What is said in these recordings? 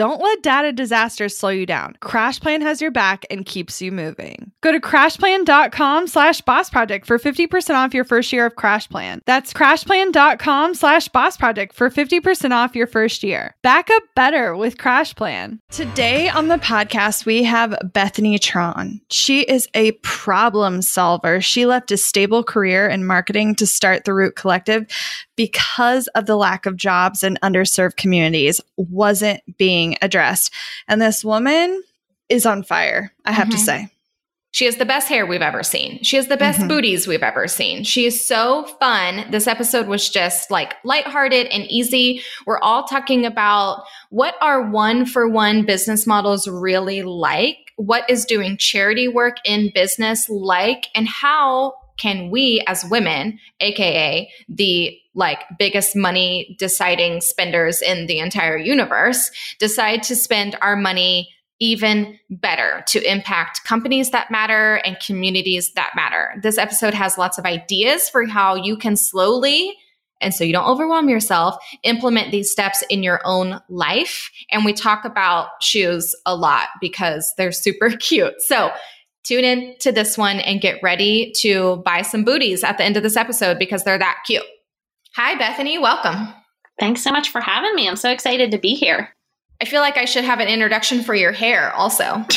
Don't let data disasters slow you down. CrashPlan has your back and keeps you moving. Go to crashplan.com slash boss project for 50% off your first year of CrashPlan. That's crashplan.com slash boss project for 50% off your first year. Back up better with CrashPlan. Today on the podcast, we have Bethany Tran. She is a problem solver. She left a stable career in marketing to start the Root Collective because of the lack of jobs in underserved communities wasn't being addressed. And this woman is on fire, I have mm-hmm. to say. She has the best hair we've ever seen. She has the best mm-hmm. booties we've ever seen. She is so fun. This episode was just like lighthearted and easy. We're all talking about what are one for one business models really like? What is doing charity work in business like? And how can we as women, AKA the like biggest money deciding spenders in the entire universe, decide to spend our money even better to impact companies that matter and communities that matter. This episode has lots of ideas for how you can slowly and so you don't overwhelm yourself, implement these steps in your own life. And we talk about shoes a lot because they're super cute. So tune in to this one and get ready to buy some booties at the end of this episode because they're that cute. Hi, Bethany. Welcome. Thanks so much for having me. I'm so excited to be here. I feel like I should have an introduction for your hair also.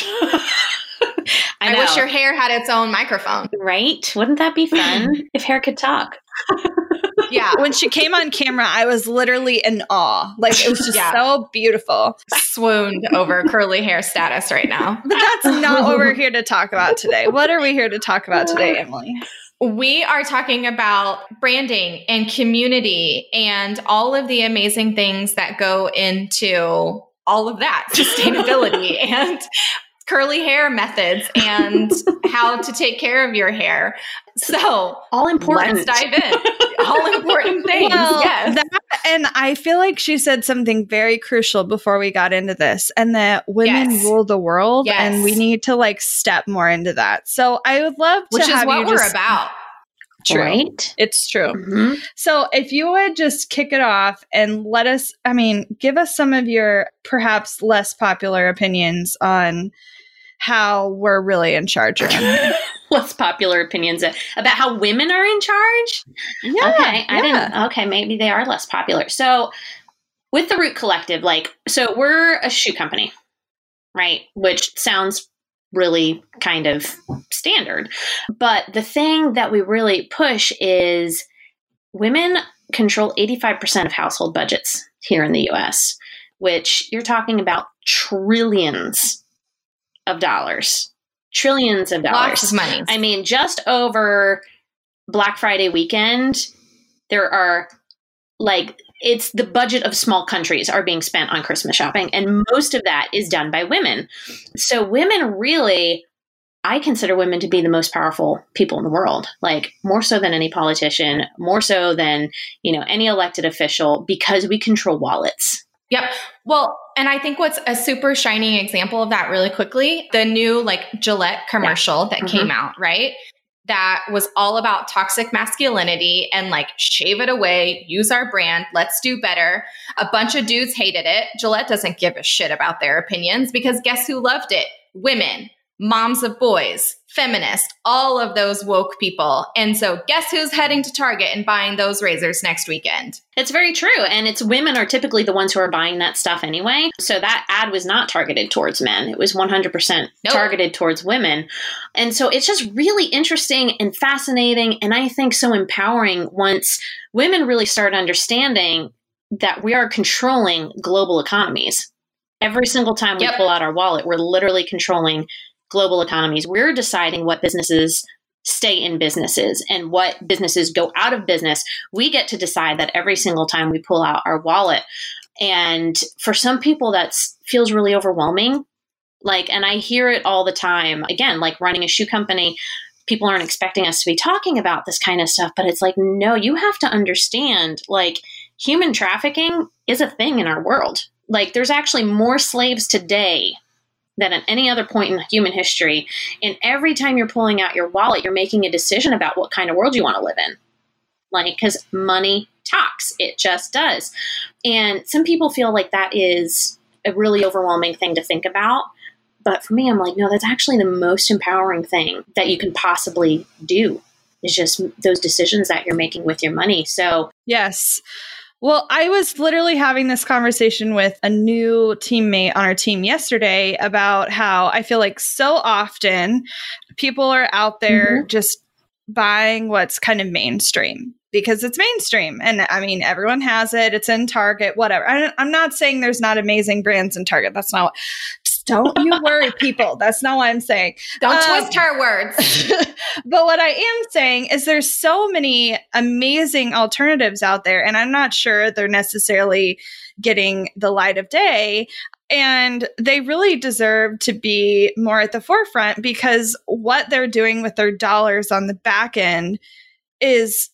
I, I wish your hair had its own microphone. Right? Wouldn't that be fun if hair could talk? yeah. When she came on camera, I was literally in awe. Like it was just yeah. so beautiful. Swooned over curly hair status right now. But that's not what we're here to talk about today. What are we here to talk about today, Emily? We are talking about branding and community and all of the amazing things that go into all of that sustainability and curly hair methods and how to take care of your hair. So, all important. Let's dive in. all important things. Well, yes. That, and I feel like she said something very crucial before we got into this, and that women yes. rule the world, yes. and we need to like step more into that. So, I would love to Which have is what you we're just, about. True. Right? It's true. Mm-hmm. So, if you would just kick it off and let us, I mean, give us some of your perhaps less popular opinions on how we're really in charge. Less popular opinions about how women are in charge. Yeah. Okay. I yeah. didn't. Okay. Maybe they are less popular. So, with the Root Collective, like, so we're a shoe company, right? Which sounds really kind of standard. But the thing that we really push is women control 85% of household budgets here in the US, which you're talking about trillions of dollars. Trillions of dollars. Lots of money. I mean, just over Black Friday weekend, there are like it's the budget of small countries are being spent on Christmas shopping, and most of that is done by women. So, women really, I consider women to be the most powerful people in the world, like more so than any politician, more so than, you know, any elected official, because we control wallets. Yep. Well, and I think what's a super shining example of that really quickly, the new like Gillette commercial yeah. that mm-hmm. came out, right? that was all about toxic masculinity and like shave it away, use our brand, let's do better. A bunch of dudes hated it. Gillette doesn't give a shit about their opinions because guess who loved it? Women moms of boys, feminist, all of those woke people. And so, guess who's heading to Target and buying those razors next weekend? It's very true. And it's women are typically the ones who are buying that stuff anyway. So, that ad was not targeted towards men, it was 100% nope. targeted towards women. And so, it's just really interesting and fascinating. And I think so empowering once women really start understanding that we are controlling global economies. Every single time we yep. pull out our wallet, we're literally controlling global economies. We're deciding what businesses stay in businesses and what businesses go out of business. We get to decide that every single time we pull out our wallet. And for some people, that feels really overwhelming. Like, and I hear it all the time. Again, like running a shoe company, people aren't expecting us to be talking about this kind of stuff, but it's like, no, you have to understand, like, human trafficking is a thing in our world. Like, there's actually more slaves today than at any other point in human history. And every time you're pulling out your wallet, you're making a decision about what kind of world you want to live in. Like, because money talks, it just does. And some people feel like that is a really overwhelming thing to think about. But for me, I'm like, no, that's actually the most empowering thing that you can possibly do is just those decisions that you're making with your money. So, yes. Well, I was literally having this conversation with a new teammate on our team yesterday about how I feel like so often people are out there mm-hmm. just buying what's kind of mainstream because it's mainstream. And I mean, everyone has it. It's in Target, whatever. I, am not saying there's not amazing brands in Target. That's not what, don't you worry, people. That's not what I'm saying. Don't um, twist her words. but what I am saying is there's so many amazing alternatives out there, and I'm not sure they're necessarily getting the light of day. And they really deserve to be more at the forefront because what they're doing with their dollars on the back end is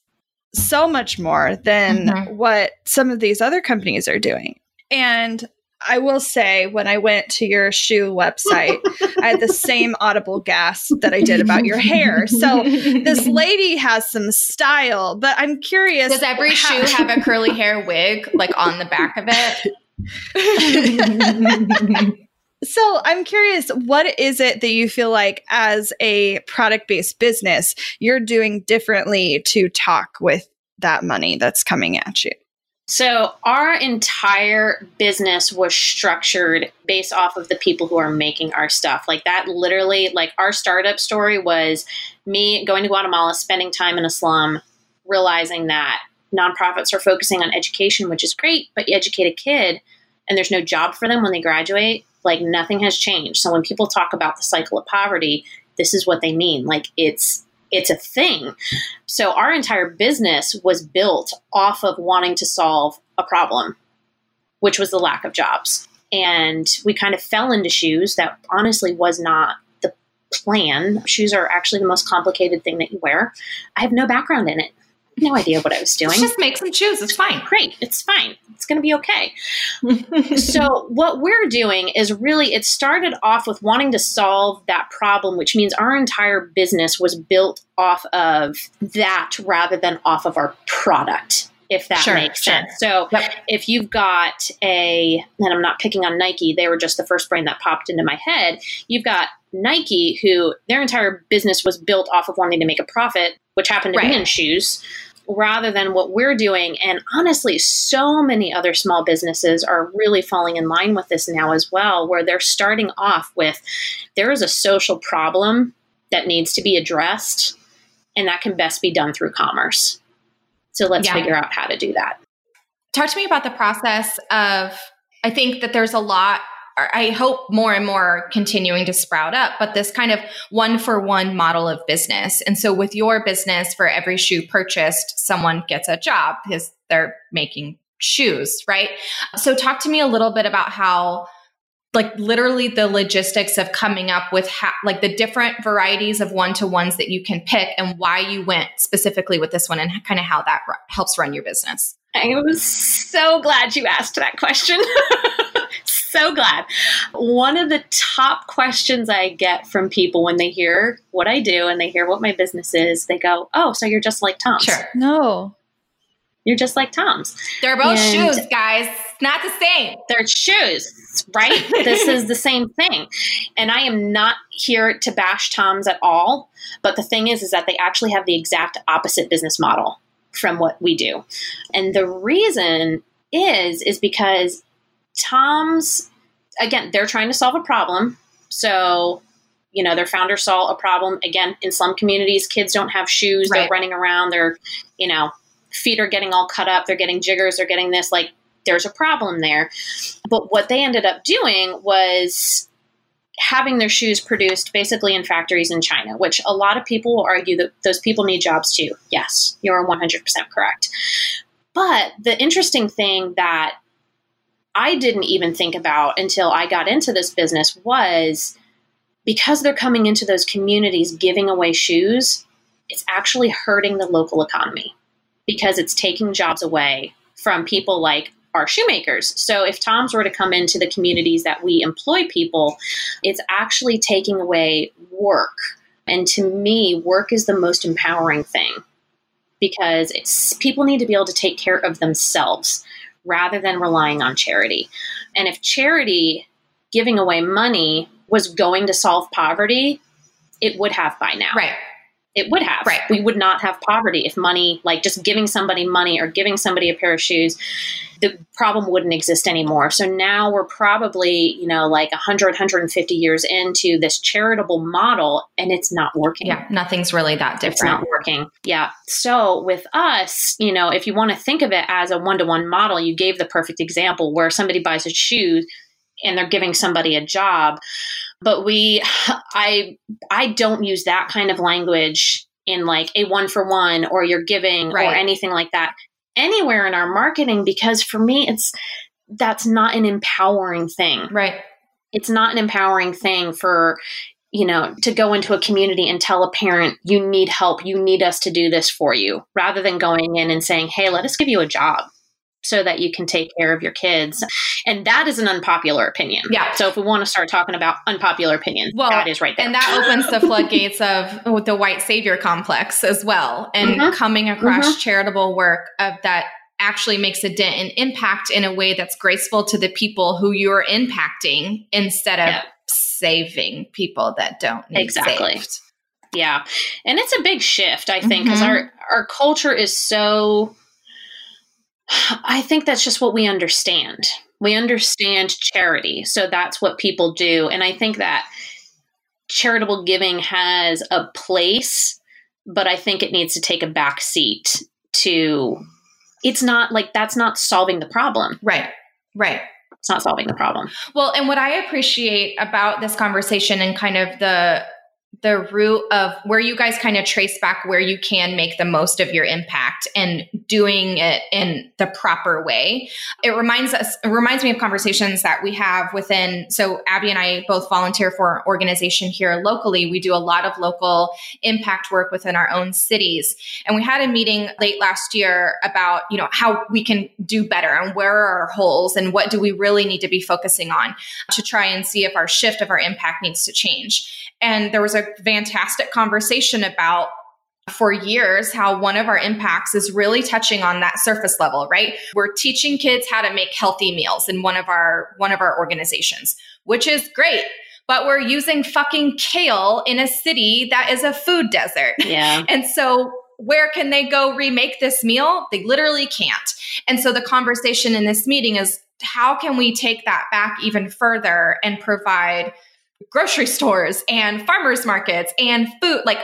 so much more than mm-hmm. what some of these other companies are doing. And I will say, when I went to your shoe website, I had the same audible gasp that I did about your hair. So this lady has some style, but I'm curious. Does every how- shoe have a curly hair wig like on the back of it? so I'm curious, what is it that you feel like as a product based business you're doing differently to talk with that money that's coming at you? So, our entire business was structured based off of the people who are making our stuff. Like, that literally, like, our startup story was me going to Guatemala, spending time in a slum, realizing that nonprofits are focusing on education, which is great, but you educate a kid and there's no job for them when they graduate, like, nothing has changed. So, when people talk about the cycle of poverty, this is what they mean. Like, it's it's a thing. So our entire business was built off of wanting to solve a problem, which was the lack of jobs. And we kind of fell into shoes that honestly was not the plan. Shoes are actually the most complicated thing that you wear. I have no background in it no idea what I was doing. just make some shoes. It's fine. Great. It's fine. It's going to be okay. so, what we're doing is really, it started off with wanting to solve that problem, which means our entire business was built off of that rather than off of our product if that sure, makes sure. sense. So yep. if you've got a, and I'm not picking on Nike, they were just the first brand that popped into my head. You've got Nike, who their entire business was built off of wanting to make a profit, which happened to right. be in shoes rather than what we're doing. And honestly, so many other small businesses are really falling in line with this now as well, where they're starting off with there is a social problem that needs to be addressed, and that can best be done through commerce. So let's yeah. figure out how to do that. Talk to me about the process of, I think that there's a lot I hope more and more are continuing to sprout up, but this kind of one for one model of business. And so with your business, for every shoe purchased, someone gets a job because they're making shoes, right? So talk to me a little bit about how like literally the logistics of coming up with ha- like the different varieties of one to ones that you can pick and why you went specifically with this one and kind of how that r- helps run your business. I am so glad you asked that question. so glad. One of the top questions I get from people when they hear what I do and they hear what my business is, they go, "Oh, so you're just like Tom's. Sure. No. You're just like Tom's. They're both And- shoes, guys. Not the same. They're shoes, right? this is the same thing. And I am not here to bash Tom's at all. But the thing is, is that they actually have the exact opposite business model from what we do. And the reason is, is because Tom's, again, they're trying to solve a problem. So, you know, their founder saw a problem. Again, in slum communities, kids don't have shoes. They're running around. They're, you know, feet are getting all cut up. They're getting jiggers. They're getting this. Like, there's a problem there. But what they ended up doing was having their shoes produced basically in factories in China, which a lot of people will argue that those people need jobs too. Yes, you're 100% correct. But the interesting thing that I didn't even think about until I got into this business was because they're coming into those communities giving away shoes, it's actually hurting the local economy because it's taking jobs away from people like our shoemakers. So if Tom's were to come into the communities that we employ people, it's actually taking away work. And to me, work is the most empowering thing because people need to be able to take care of themselves rather than relying on charity. And if charity giving away money was going to solve poverty, it would have by now. Right. It would have. Right. We would not have poverty if money, like just giving somebody money or giving somebody a pair of shoes, the problem wouldn't exist anymore. So now we're probably, you know, like 100, 150 years into this charitable model and it's not working. Yeah. Nothing's really that different. It's not working. Yeah. So with us, you know, if you want to think of it as a one to one model, you gave the perfect example where somebody buys a shoe and they're giving somebody a job. But we, I, I don't use that kind of language in like a one for one or you're giving or anything like that anywhere in our marketing because for me, it's that's not an empowering thing. Right. it's not an empowering thing for you know to go into a community and tell a parent you need help. You need us to do this for you rather than going in and saying hey let us give you a job so that you can take care of your kids and that is an unpopular opinion Yeah. so if we want to start talking about unpopular opinions Well, that is right there And that opens the floodgates of the white savior complex as well. And Mhm. coming across charitable work of that actually makes a dent and impact in a way that's graceful to the people who you're impacting instead of Yeah. saving people that don't need Exactly. saved. Yeah. And it's a big shift, I think, because Mhm. our, our culture is so I think that's just what we understand. We understand charity. So that's what people do. And I think that charitable giving has a place, but I think it needs to take a back seat to it's not like that's not solving the problem. Right. Right. It's not solving the problem. Well, and what I appreciate about this conversation and kind of the the root of where you guys kind of trace back where you can make the most of your impact and doing it in the proper way. It reminds us it reminds me of conversations that we have within so Abby and I both volunteer for an organization here locally. We do a lot of local impact work within our own cities. And we had a meeting late last year about, you know, how we can do better and where are our holes and what do we really need to be focusing on to try and see if our shift of our impact needs to change. And there was a fantastic conversation about for years how one of our impacts is really touching on that surface level right we're teaching kids how to make healthy meals in one of our one of our organizations which is great but we're using fucking kale in a city that is a food desert Yeah. and so, where can they go remake this meal? They literally can't. And so, the conversation in this meeting is how can we take that back even further and provide grocery stores and farmers markets and food like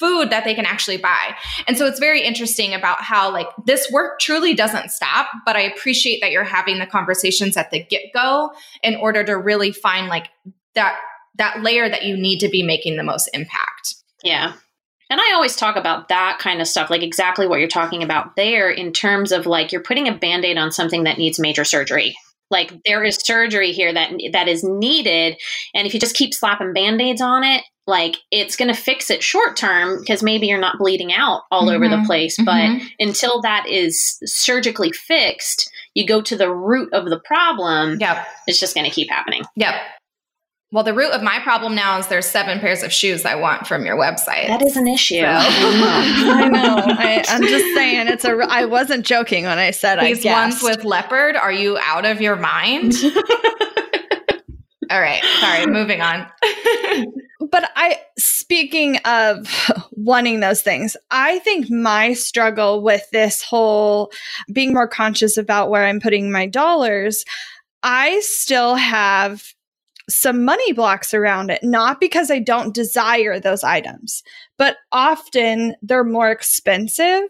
food that they can actually buy and so it's very interesting about how like this work truly doesn't stop but i appreciate that you're having the conversations at the get-go in order to really find like that that layer that you need to be making the most impact Yeah. And I always talk about that kind of stuff, like exactly what you're talking about there, in terms of like you're putting a band aid on something that needs major surgery. Like there is surgery here that that is needed, and if you just keep slapping band aids on it, like it's going to fix it short term because maybe you're not bleeding out all over the Mhm. place. But until that is surgically fixed, you go to the root of the problem, Yep. it's just going to keep happening. Yep. Well, the root of my problem now is there's seven pairs of shoes I want from your website. That is an issue. So- I know. I, I'm just saying it's a. I wasn't joking when I said These I ones with leopard, are you out of your mind? All right. Sorry, moving on. But I, speaking of wanting those things, I think my struggle with this whole being more conscious about where I'm putting my dollars, I still have some money blocks around it, not because I don't desire those items, but often they're more expensive.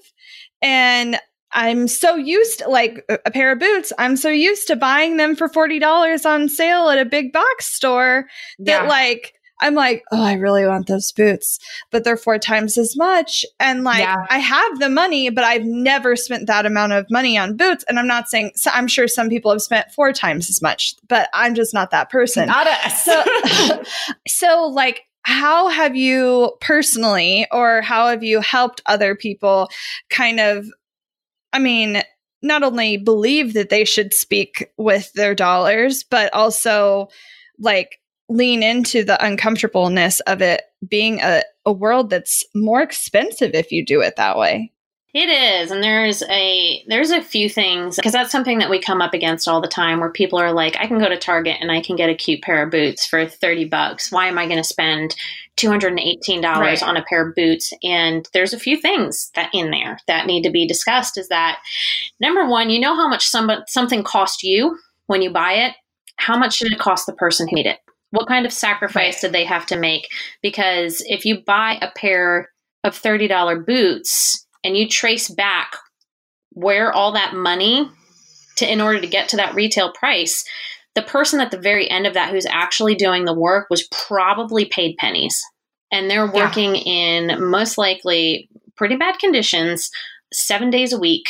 And I'm so used like a a pair of boots, I'm so used to buying them for $40 on sale at a big box store that Yeah. like I'm like, oh, I really want those boots, but they're four times as much. And like, Yeah. I have the money, but I've never spent that amount of money on boots. And I'm not saying, so I'm sure some people have spent four times as much, but I'm just not that person. Not us. So, so like, how have you personally, or how have you helped other people kind of, I mean, not only believe that they should speak with their dollars, but also like lean into the uncomfortableness of it being a, a world that's more expensive if you do it that way. It is, and there's a there's a few things because that's something that we come up against all the time where people are like, I can go to Target and I can get a cute pair of boots for thirty bucks. Why am I going to spend two hundred and eighteen dollars Right. on a pair of boots? And there's a few things that in there that need to be discussed. Is that number one, you know how much some something cost you when you buy it. How much did it cost the person who made it? What kind of sacrifice did they have to make? Because if you buy a pair of $30 boots and you trace back where all that money to in order to get to that retail price, the person at the very end of that who's actually doing the work was probably paid pennies. And they're Yeah. working in most likely pretty bad conditions, seven days a week,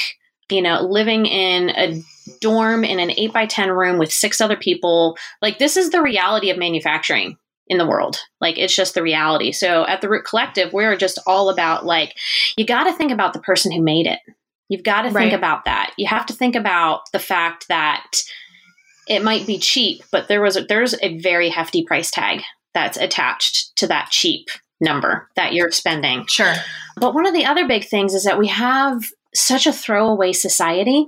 you know, living in a dorm in an eight by 10 room with six other people. Like, this is the reality of manufacturing in the world. Like, it's just the reality. So, at the Root Collective, we're just all about like, you got to think about the person who made it. You've got to think about that. You have to think about the fact that it might be cheap, but there was a, there's a very hefty price tag that's attached to that cheap number that you're spending. Sure. But one of the other big things is that we have such a throwaway society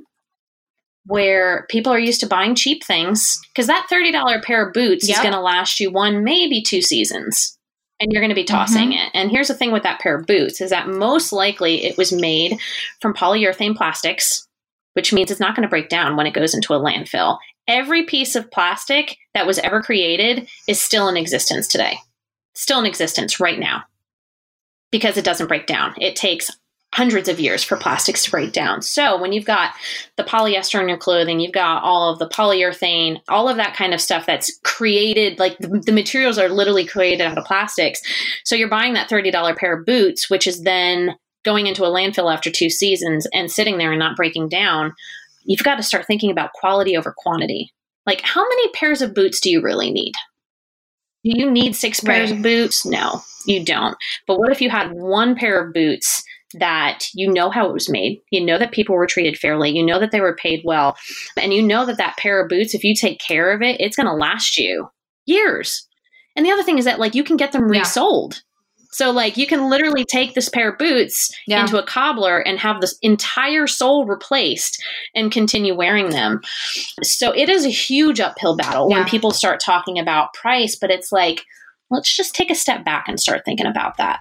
where people are used to buying cheap things because that $30 pair of boots is going to last you one, maybe two seasons. And you're going to be mm-hmm. tossing it. And here's the thing with that pair of boots is that most likely it was made from polyurethane plastics, which means it's not going to break down when it goes into a landfill. Every piece of plastic that was ever created is still in existence today. Still in existence right now because it doesn't break down. It takes hundreds of years for plastics to break down. So when you've got the polyester in your clothing, you've got all of the polyurethane, all of that kind of stuff that's created, like the, the materials are literally created out of plastics. So you're buying that $30 pair of boots, which is then going into a landfill after two seasons and sitting there and not breaking down. You've got to start thinking about quality over quantity. Like, how many pairs of boots do you really need? Do you need six pairs Right. of boots? No, you don't. But what if you had one pair of boots that you know how it was made? You know that people were treated fairly. You know that they were paid well. And you know that that pair of boots, if you take care of it, it's going to last you years. And the other thing is that, like, you can get them Yeah. resold. So, like, you can literally take this pair of boots Yeah. into a cobbler and have this entire sole replaced and continue wearing them. So, it is a huge uphill battle Yeah. when people start talking about price, but it's like, let's just take a step back and start thinking about that.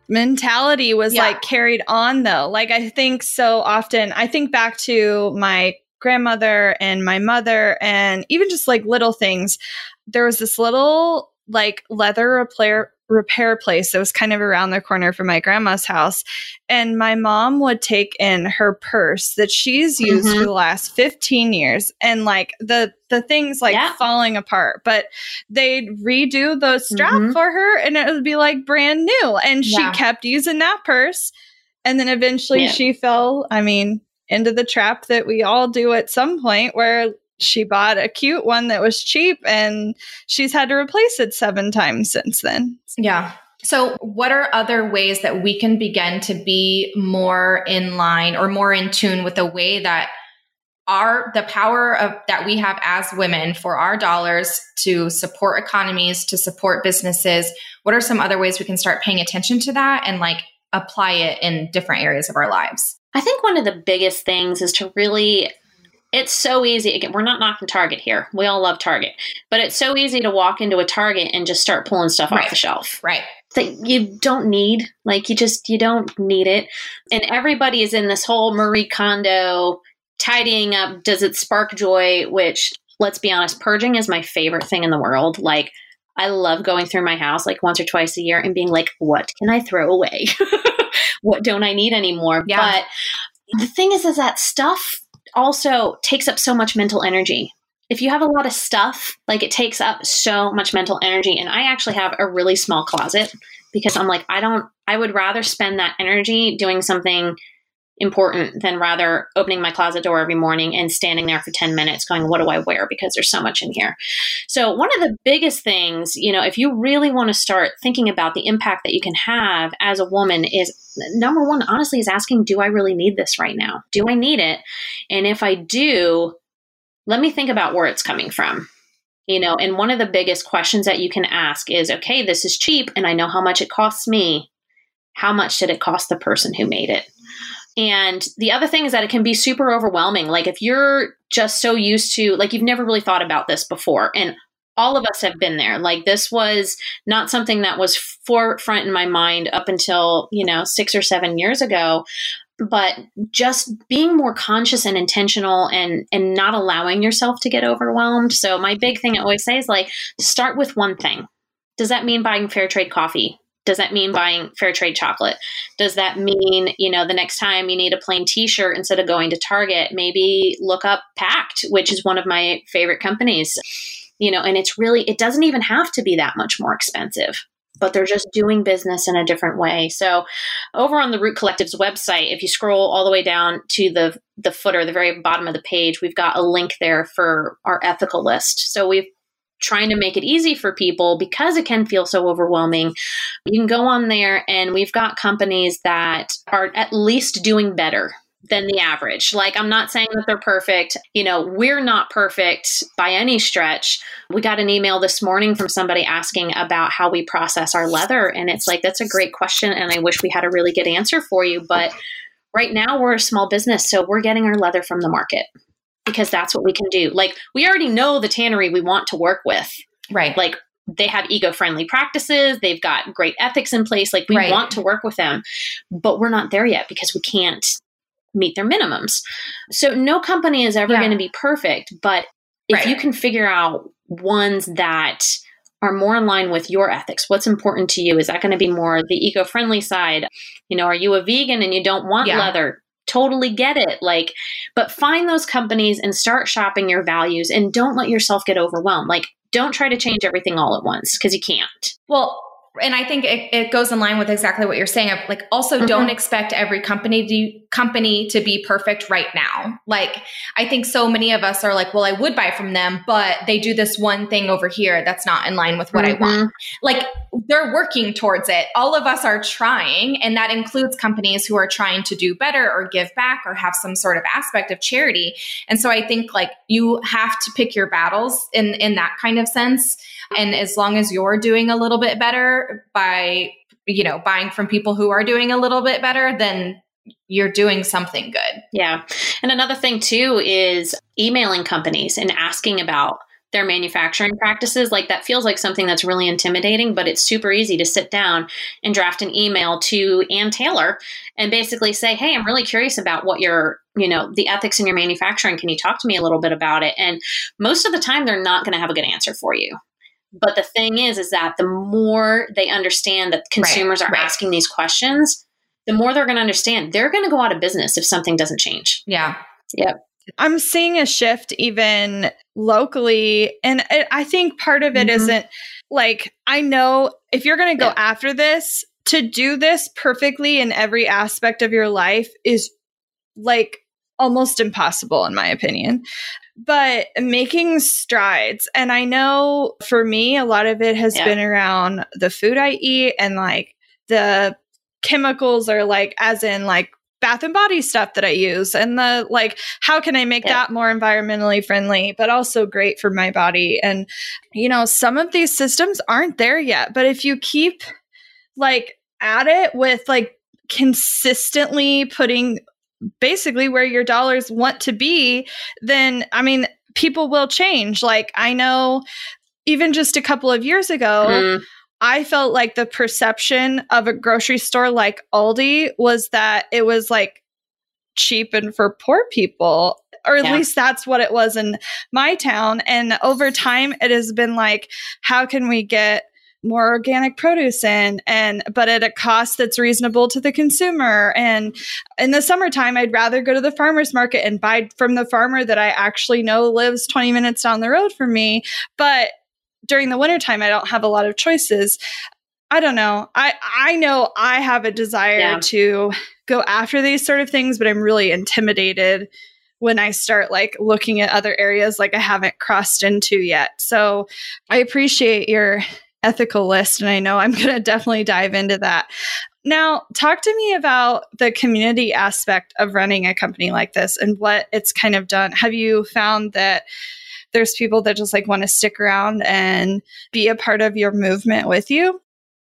mentality was Yeah. like carried on though. Like I think so often, I think back to my grandmother and my mother and even just like little things. There was this little like leather repair repair place that was kind of around the corner from my grandma's house and my mom would take in her purse that she's used Mhm. for the last 15 years and like the the things like Yeah. falling apart but they'd redo the strap Mhm. for her and it would be like brand new and she Yeah. kept using that purse and then eventually Yeah. she fell i mean into the trap that we all do at some point where she bought a cute one that was cheap and she's had to replace it seven times since then Yeah. So, what are other ways that we can begin to be more in line or more in tune with the way that our the power of that we have as women for our dollars to support economies, to support businesses? What are some other ways we can start paying attention to that and like apply it in different areas of our lives? I think one of the biggest things is to really it's so easy again we're not knocking target here we all love target but it's so easy to walk into a target and just start pulling stuff Right. off the shelf Right. that you don't need like you just you don't need it and everybody is in this whole marie kondo tidying up does it spark joy which let's be honest purging is my favorite thing in the world like i love going through my house like once or twice a year and being like what can i throw away what don't i need anymore Yeah. but the thing is is that stuff also takes up so much mental energy. If you have a lot of stuff like it takes up so much mental energy and i actually have a really small closet because i'm like i don't i would rather spend that energy doing something important than rather opening my closet door every morning and standing there for 10 minutes going what do i wear? Because there's so much in here. So one of the biggest things you know if you really want to start thinking about the impact that you can have as a woman is number one honestly is asking do i really need this right now? Do i need it? And if i do let me think about where it's coming from. You know and one of the biggest questions that you can ask is okay this is cheap and i know how much it costs me. How much did it cost the person who made it And the other thing is that it can be super overwhelming. Like if you're just so used to, like you've never really thought about this before. And all of us have been there. Like this was not something that was forefront in my mind up until, you know, six or seven years ago. But just being more conscious and intentional and and not allowing yourself to get overwhelmed. So my big thing I always say is like start with one thing. Does that mean buying fair trade coffee? Does that mean buying fair trade chocolate? Does that mean, you know, the next time you need a plain t shirt instead of going to Target, maybe look up Pact, which is one of my favorite companies, you know, and it's really, it doesn't even have to be that much more expensive. But they're just doing business in a different way. So, over on the Root Collective's website, if you scroll all the way down to the the footer, the very bottom of the page, we've got a link there for our ethical list. So we've trying to make it easy for people because it can feel so overwhelming. You can go on there and we've got companies that are at least doing better than the average. Like, I'm not saying that they're perfect. You know, we're not perfect by any stretch. We got an email this morning from somebody asking about how we process our leather. And it's like, that's a great question. And I wish we had a really good answer for you. But right now, we're a small business. So we're getting our leather from the market because that's what we can do. Like we already know the tannery we want to work with. Right. Like they have eco-friendly practices, they've got great ethics in place. Like we right. want to work with them, but we're not there yet because we can't meet their minimums. So no company is ever yeah. going to be perfect, but if right. you can figure out ones that are more in line with your ethics. What's important to you? Is that going to be more the eco friendly side? You know, are you a vegan and you don't want yeah. leather? Totally get it. Like, but find those companies and start shopping your values and don't let yourself get overwhelmed. Like, don't try to change everything all at once because you can't. Well, and I think it, it, goes in line with exactly what you're saying. Like, also, mm-hmm. don't expect every company to company to be perfect right now. Like, I think so many of us are like, well, I would buy from them, but they do this one thing over here that's not in line with what mm-hmm. I want. Mm-hmm. Like, they're working towards it. All of us are trying, and that includes companies who are trying to do better or give back or have some sort of aspect of charity. And so, I think like you have to pick your battles in in that kind of sense. And as long as you're doing a little bit better by, you know, buying from people who are doing a little bit better, then you're doing something good. Yeah. And another thing too is emailing companies and asking about their manufacturing practices like that feels like something that's really intimidating but it's super easy to sit down and draft an email to ann taylor and basically say hey i'm really curious about what your you know the ethics in your manufacturing can you talk to me a little bit about it and most of the time they're not going to have a good answer for you but the thing is, is that the more they understand that consumers right, are right. asking these questions, the more they're going to understand they're going to go out of business if something doesn't change. Yeah. Yep. I'm seeing a shift even locally. And I think part of it mm-hmm. not like, I know if you're going to go yeah. after this, to do this perfectly in every aspect of your life is like almost impossible, in my opinion but making strides. And I know for me, a lot of it has yeah. been around the food I eat and like the chemicals are like, as in like bath and body stuff that I use and the like how can I make yeah. that more environmentally friendly but also great for my body and you know some of these systems aren't there yet but if you keep like at it with like consistently putting basically where your dollars want to be, then I mean, people will change. Like I know even just a couple of years ago, mm. I felt like the perception of a grocery store like Aldi was that it was like cheap and for poor people or at yeah. least that's what it was in my town and over time it has been like how can we get more organic produce in and but at a cost that's reasonable to the consumer and in the summertime i'd rather go to the farmers market and buy from the farmer that i actually know lives 20 minutes down the road from me but during the wintertime i don't have a lot of choices i don't know i i know i have a desire yeah. to go after these sort of things but i'm really intimidated when I start like looking at other areas like I haven't crossed into yet. So I appreciate your ethical list. And I know I'm going to definitely dive into that. Now, talk to me about the community aspect of running a company like this and what it's kind of done. Have you found that there's people that just like want to stick around and be a part of your movement with you?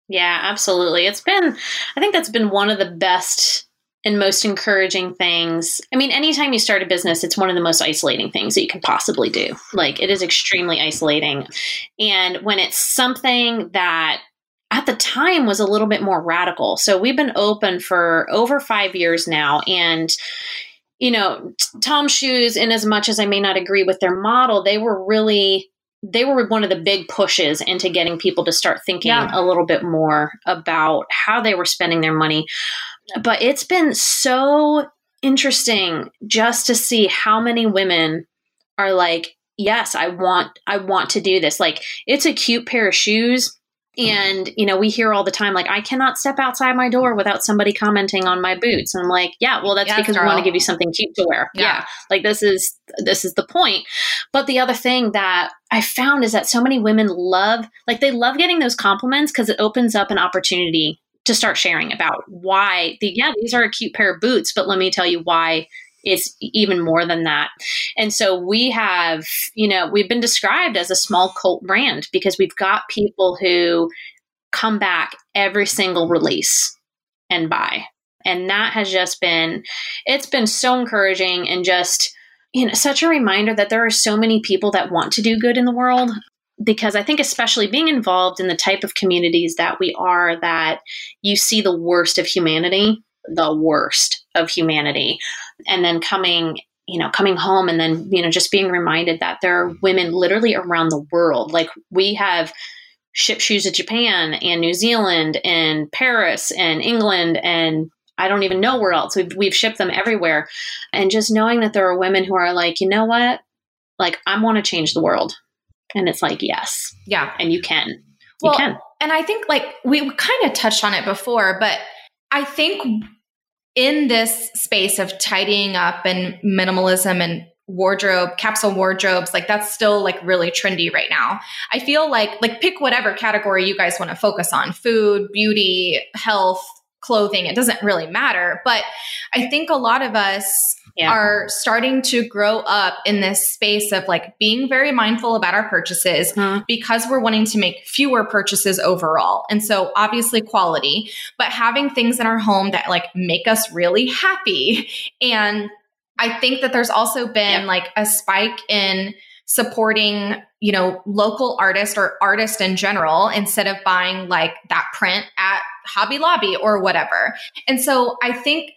Yeah, absolutely. It's been, I think that's been one of the best and most encouraging things. I mean, anytime you start a business, it's one of the most isolating things that you can possibly do. Like, it is extremely isolating. And when it's something that at the time was a little bit more radical. So we've been open for over five years now. And, you know, Tom Shoes, in as much as I may not agree with their model, they were really they were one of the big pushes into getting people to start thinking yeah. a little bit more about how they were spending their money. But it's been so interesting just to see how many women are like, yes, I want I want to do this. Like it's a cute pair of shoes and, you know, we hear all the time, like, I cannot step outside my door without somebody commenting on my boots. And I'm like, yeah, well, that's yes, because girl. we want to give you something cute to wear. Yeah. yeah. Like this is, this is the point. But the other thing that I found is that so many women love, like, they love getting those compliments because it opens up an opportunity to start sharing about why the, yeah, these are a cute pair of boots, but let me tell you why it's even more than that. And so we have, you know, we've been described as a small cult brand because we've got people who come back every single release and buy. And that has just been, it's been so encouraging and just, you know, such a reminder that there are so many people that want to do good in the world. Because I think, especially being involved in the type of communities that we are, that you see the worst of humanity, the worst of humanity. And then coming you know coming home and then you know just being reminded that there are women literally around the world. Like we have shipped shoes to japan and new zealand and paris and england and i don't even know where else. We've, we've shipped them everywhere. And just knowing that there are women who are like you know what? Like i want to change the world and it's like yes. Yeah. And you can. Well, you can. and i think like we kind of touched on it before but i think in this space of tidying up and minimalism and wardrobe capsule wardrobes like that's still like really trendy right now. I feel like like pick whatever category you guys want to focus on food beauty health clothing it doesn't really matter. But i think a lot of us yeah. are starting to grow up in this space of like being very mindful about our purchases mm-hmm. because we're wanting to make fewer purchases overall. And so obviously quality, but having things in our home that like make us really happy. And I think that there's also been yeah. like a spike in supporting you know local artists or artists in general instead of buying like that print at hobby lobby or whatever and so i think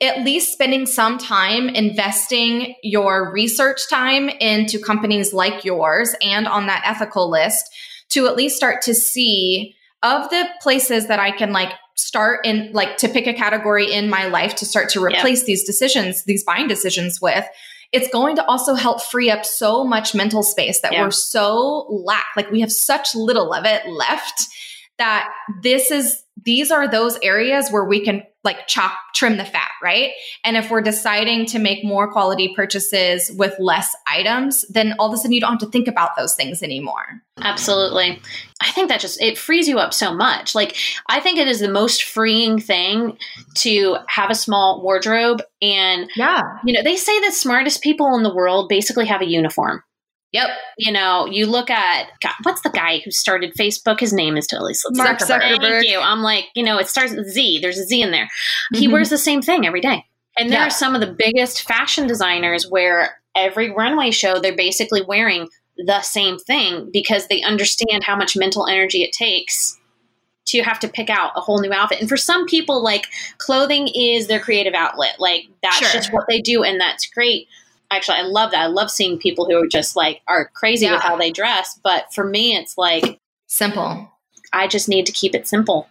at least spending some time investing your research time into companies like yours and on that ethical list to at least start to see of the places that I can like start in like to pick a category in my life to start to replace yeah. these decisions, these buying decisions with. It's going to also help free up so much mental space that yeah. we're so lack. Like we have such little of it left that this is these are those areas where we can like chop trim the fat right? And if we're deciding to make more quality purchases with less items then all of a sudden you don't have to think about those things anymore. Absolutely. I think that just it frees you up so much. Like i think it is the most freeing thing to have a small wardrobe and yeah. you know they say the smartest people in the world basically have a uniform Yep. You know, you look at God, what's the guy who started Facebook? His name is totally slipped. Mark Zuckerberg. Thank you. I'm like, you know, it starts with Z. There's a Z in there. Mm-hmm. He wears the same thing every day. And there yeah. are some of the biggest fashion designers where every runway show they're basically wearing the same thing because they understand how much mental energy it takes to have to pick out a whole new outfit. And for some people, like clothing is their creative outlet. Like that's sure. just what they do, and that's great actually I love that. I love seeing people who are just like are crazy yeah. with how they dress. But for me, it's like simple. I just need to keep it simple.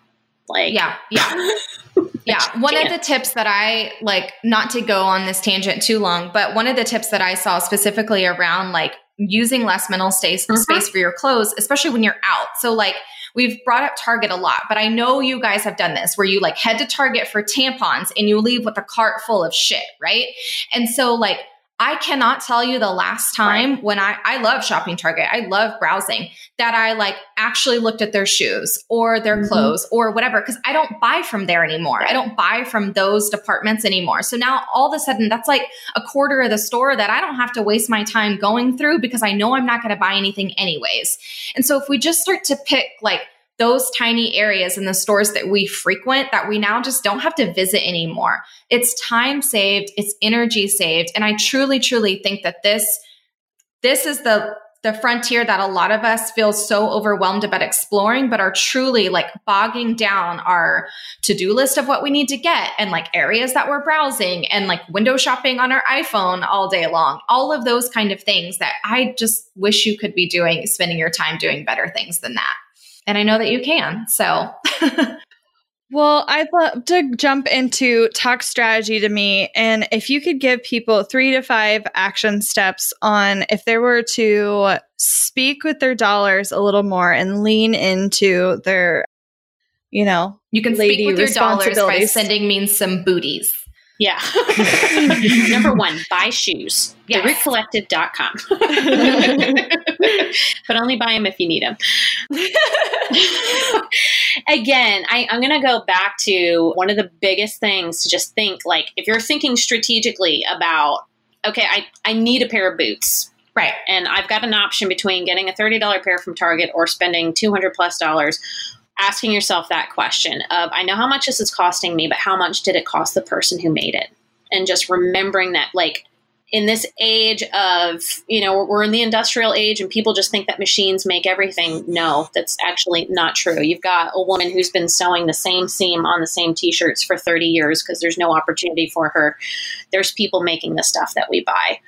Like yeah, yeah. yeah, one of the tips that I like, not to go on this tangent too long, but one of the tips that I saw specifically around like using less mental space, mm-hmm. space for your clothes, especially when you're out. So, like, we've brought up Target a lot, but I know you guys have done this where you like head to Target for tampons and you leave with a cart full of shit, right? And so, like, I cannot tell you the last time right. when I, I love shopping Target. I love browsing that I like actually looked at their shoes or their mm-hmm. clothes or whatever. Cause I don't buy from there anymore. I don't buy from those departments anymore. So now all of a sudden that's like a quarter of the store that I don't have to waste my time going through because I know I'm not going to buy anything anyways. And so if we just start to pick like those tiny areas in the stores that we frequent that we now just don't have to visit anymore. It's time saved, it's energy saved. And I truly, truly think that this, this is the the frontier that a lot of us feel so overwhelmed about exploring, but are truly like bogging down our to do list of what we need to get and like areas that we're browsing and like window shopping on our iPhone all day long. All of those kind of things that I just wish you could be doing, spending your time doing better things than that. And I know that you can. So Well, I'd love to jump into talk strategy to me. And if you could give people three to five action steps on if they were to speak with their dollars a little more and lean into their, you know, you can speak with your dollars by sending me some booties. Yeah. Number one, buy shoes. Yes. TheRootCollective.com. but only buy them if you need them. Again, I, I'm going to go back to one of the biggest things to just think like if you're thinking strategically about, okay, I, I need a pair of boots. Right. And I've got an option between getting a $30 pair from Target or spending 200 plus dollars asking yourself that question of I know how much this is costing me, but how much did it cost the person who made it? And just remembering that like in this age of, you know, we're in the industrial age and people just think that machines make everything. No, that's actually not true. You've got a woman who's been sewing the same seam on the same t shirts for 30 years because there's no opportunity for her. There's people making the stuff that we buy.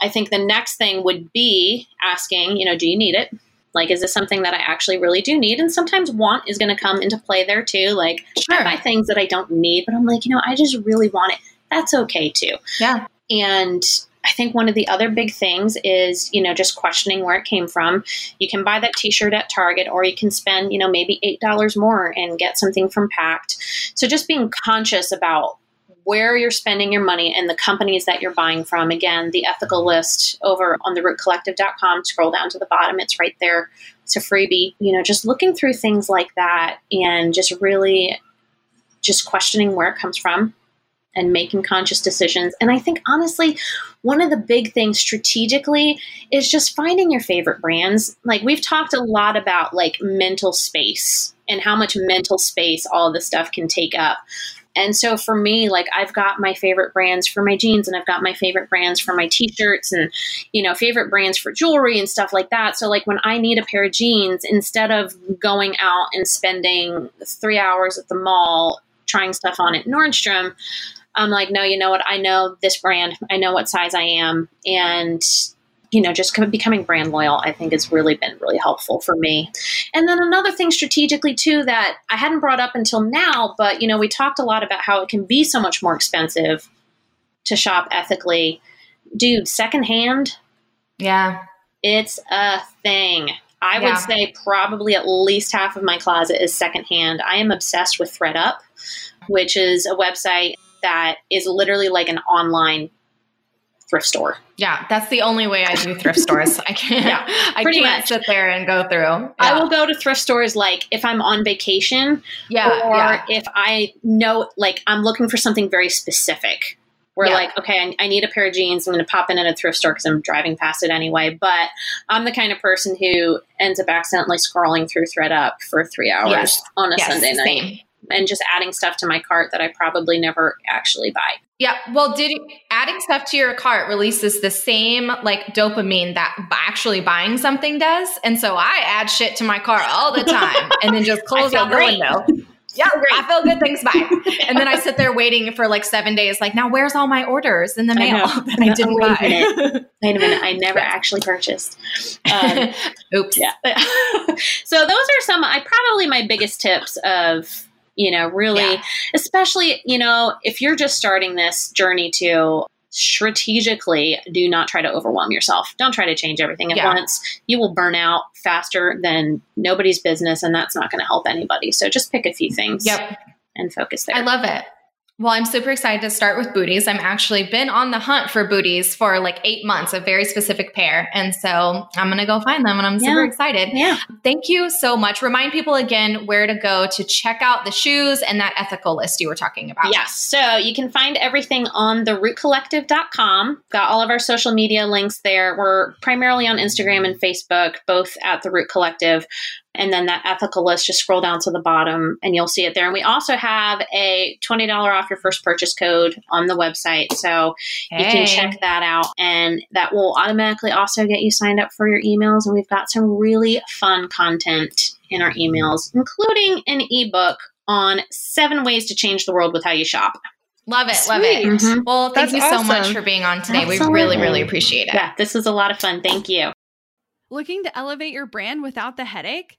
I think the next thing would be asking, you know, do you need it? Like, is this something that I actually really do need? And sometimes want is going to come into play there too. Like, sure. I buy things that I don't need, but I'm like, you know, I just really want it. That's okay too. Yeah. And I think one of the other big things is, you know, just questioning where it came from. You can buy that t-shirt at Target or you can spend, you know, maybe $8 more and get something from Pact. So just being conscious about where you're spending your money and the companies that you're buying from. Again, the ethical list over on the rootcollective.com, scroll down to the bottom, it's right there. It's a freebie. You know, just looking through things like that and just really just questioning where it comes from and making conscious decisions. And I think honestly, one of the big things strategically is just finding your favorite brands. Like we've talked a lot about like mental space and how much mental space all this stuff can take up. And so for me, like I've got my favorite brands for my jeans and I've got my favorite brands for my t-shirts and you know, favorite brands for jewelry and stuff like that. So like when I need a pair of jeans, instead of going out and spending 3 hours at the mall trying stuff on at Nordstrom, I'm like, no, you know what? I know this brand. I know what size I am and you know, just becoming brand loyal, I think has really been really helpful for me. And then another thing strategically too that I hadn't brought up until now, but you know, we talked a lot about how it can be so much more expensive to shop ethically. Dude, secondhand, yeah, it's a thing. I yeah. would say probably at least half of my closet is secondhand. I am obsessed with thredUP, which is a website that is literally like an online thrift store. Yeah, that's the only way I do thrift stores. I can't. Yeah, I can't much. sit there and go through. Yeah. I will go to thrift stores like if I'm on vacation. Yeah, or yeah. if I know like I'm looking for something very specific. Where yeah. like, okay, I, I, need a pair of jeans. I'm going to pop in at a thrift store because I'm driving past it anyway. But I'm the kind of person who ends up accidentally scrolling through thredUP for three hours yes. on a yes, Sunday night. Same and just adding stuff to my cart that I probably never actually buy. Yeah. Well, did you, adding stuff to your cart releases the same like dopamine that actually buying something does. And so I add shit to my cart all the time and then just close out the window. Yeah, I feel good. Thanks. Bye. And then I sit there waiting for like seven days. Like, now where's all my orders in the mail I that I didn't wait buy? A minute. Wait a minute. I never actually purchased. Um, Oops. Yeah. so those are some. I probably my biggest tips of you know, really, yeah. especially, you know, if you're just starting this journey to strategically do not try to overwhelm yourself. Don't try to change everything at yeah. once. You will burn out faster than nobody's business, and that's not going to help anybody. So just pick a few things. Yep. And focus there. I love it. Well, I'm super excited to start with booties. I'm actually been on the hunt for booties for like eight months, a very specific pair. And so I'm going to go find them and I'm super yeah. excited. Yeah. Thank you so much. Remind people again where to go to check out the shoes and that ethical list you were talking about. Yes. So you can find everything on therootcollective.com. Got all of our social media links there. We're primarily on Instagram and Facebook, both at The Root Collective. And then that ethical list, just scroll down to the bottom and you'll see it there. And we also have a $20 off your first purchase code on the website. So hey. you can check that out. And that will automatically also get you signed up for your emails. And we've got some really fun content in our emails, including an ebook on seven ways to change the world with how you shop. Love it. Sweet. Love it. Mm-hmm. Well, thank That's you so awesome. much for being on today. Absolutely. We really, really appreciate it. Yeah, this was a lot of fun. Thank you. Looking to elevate your brand without the headache?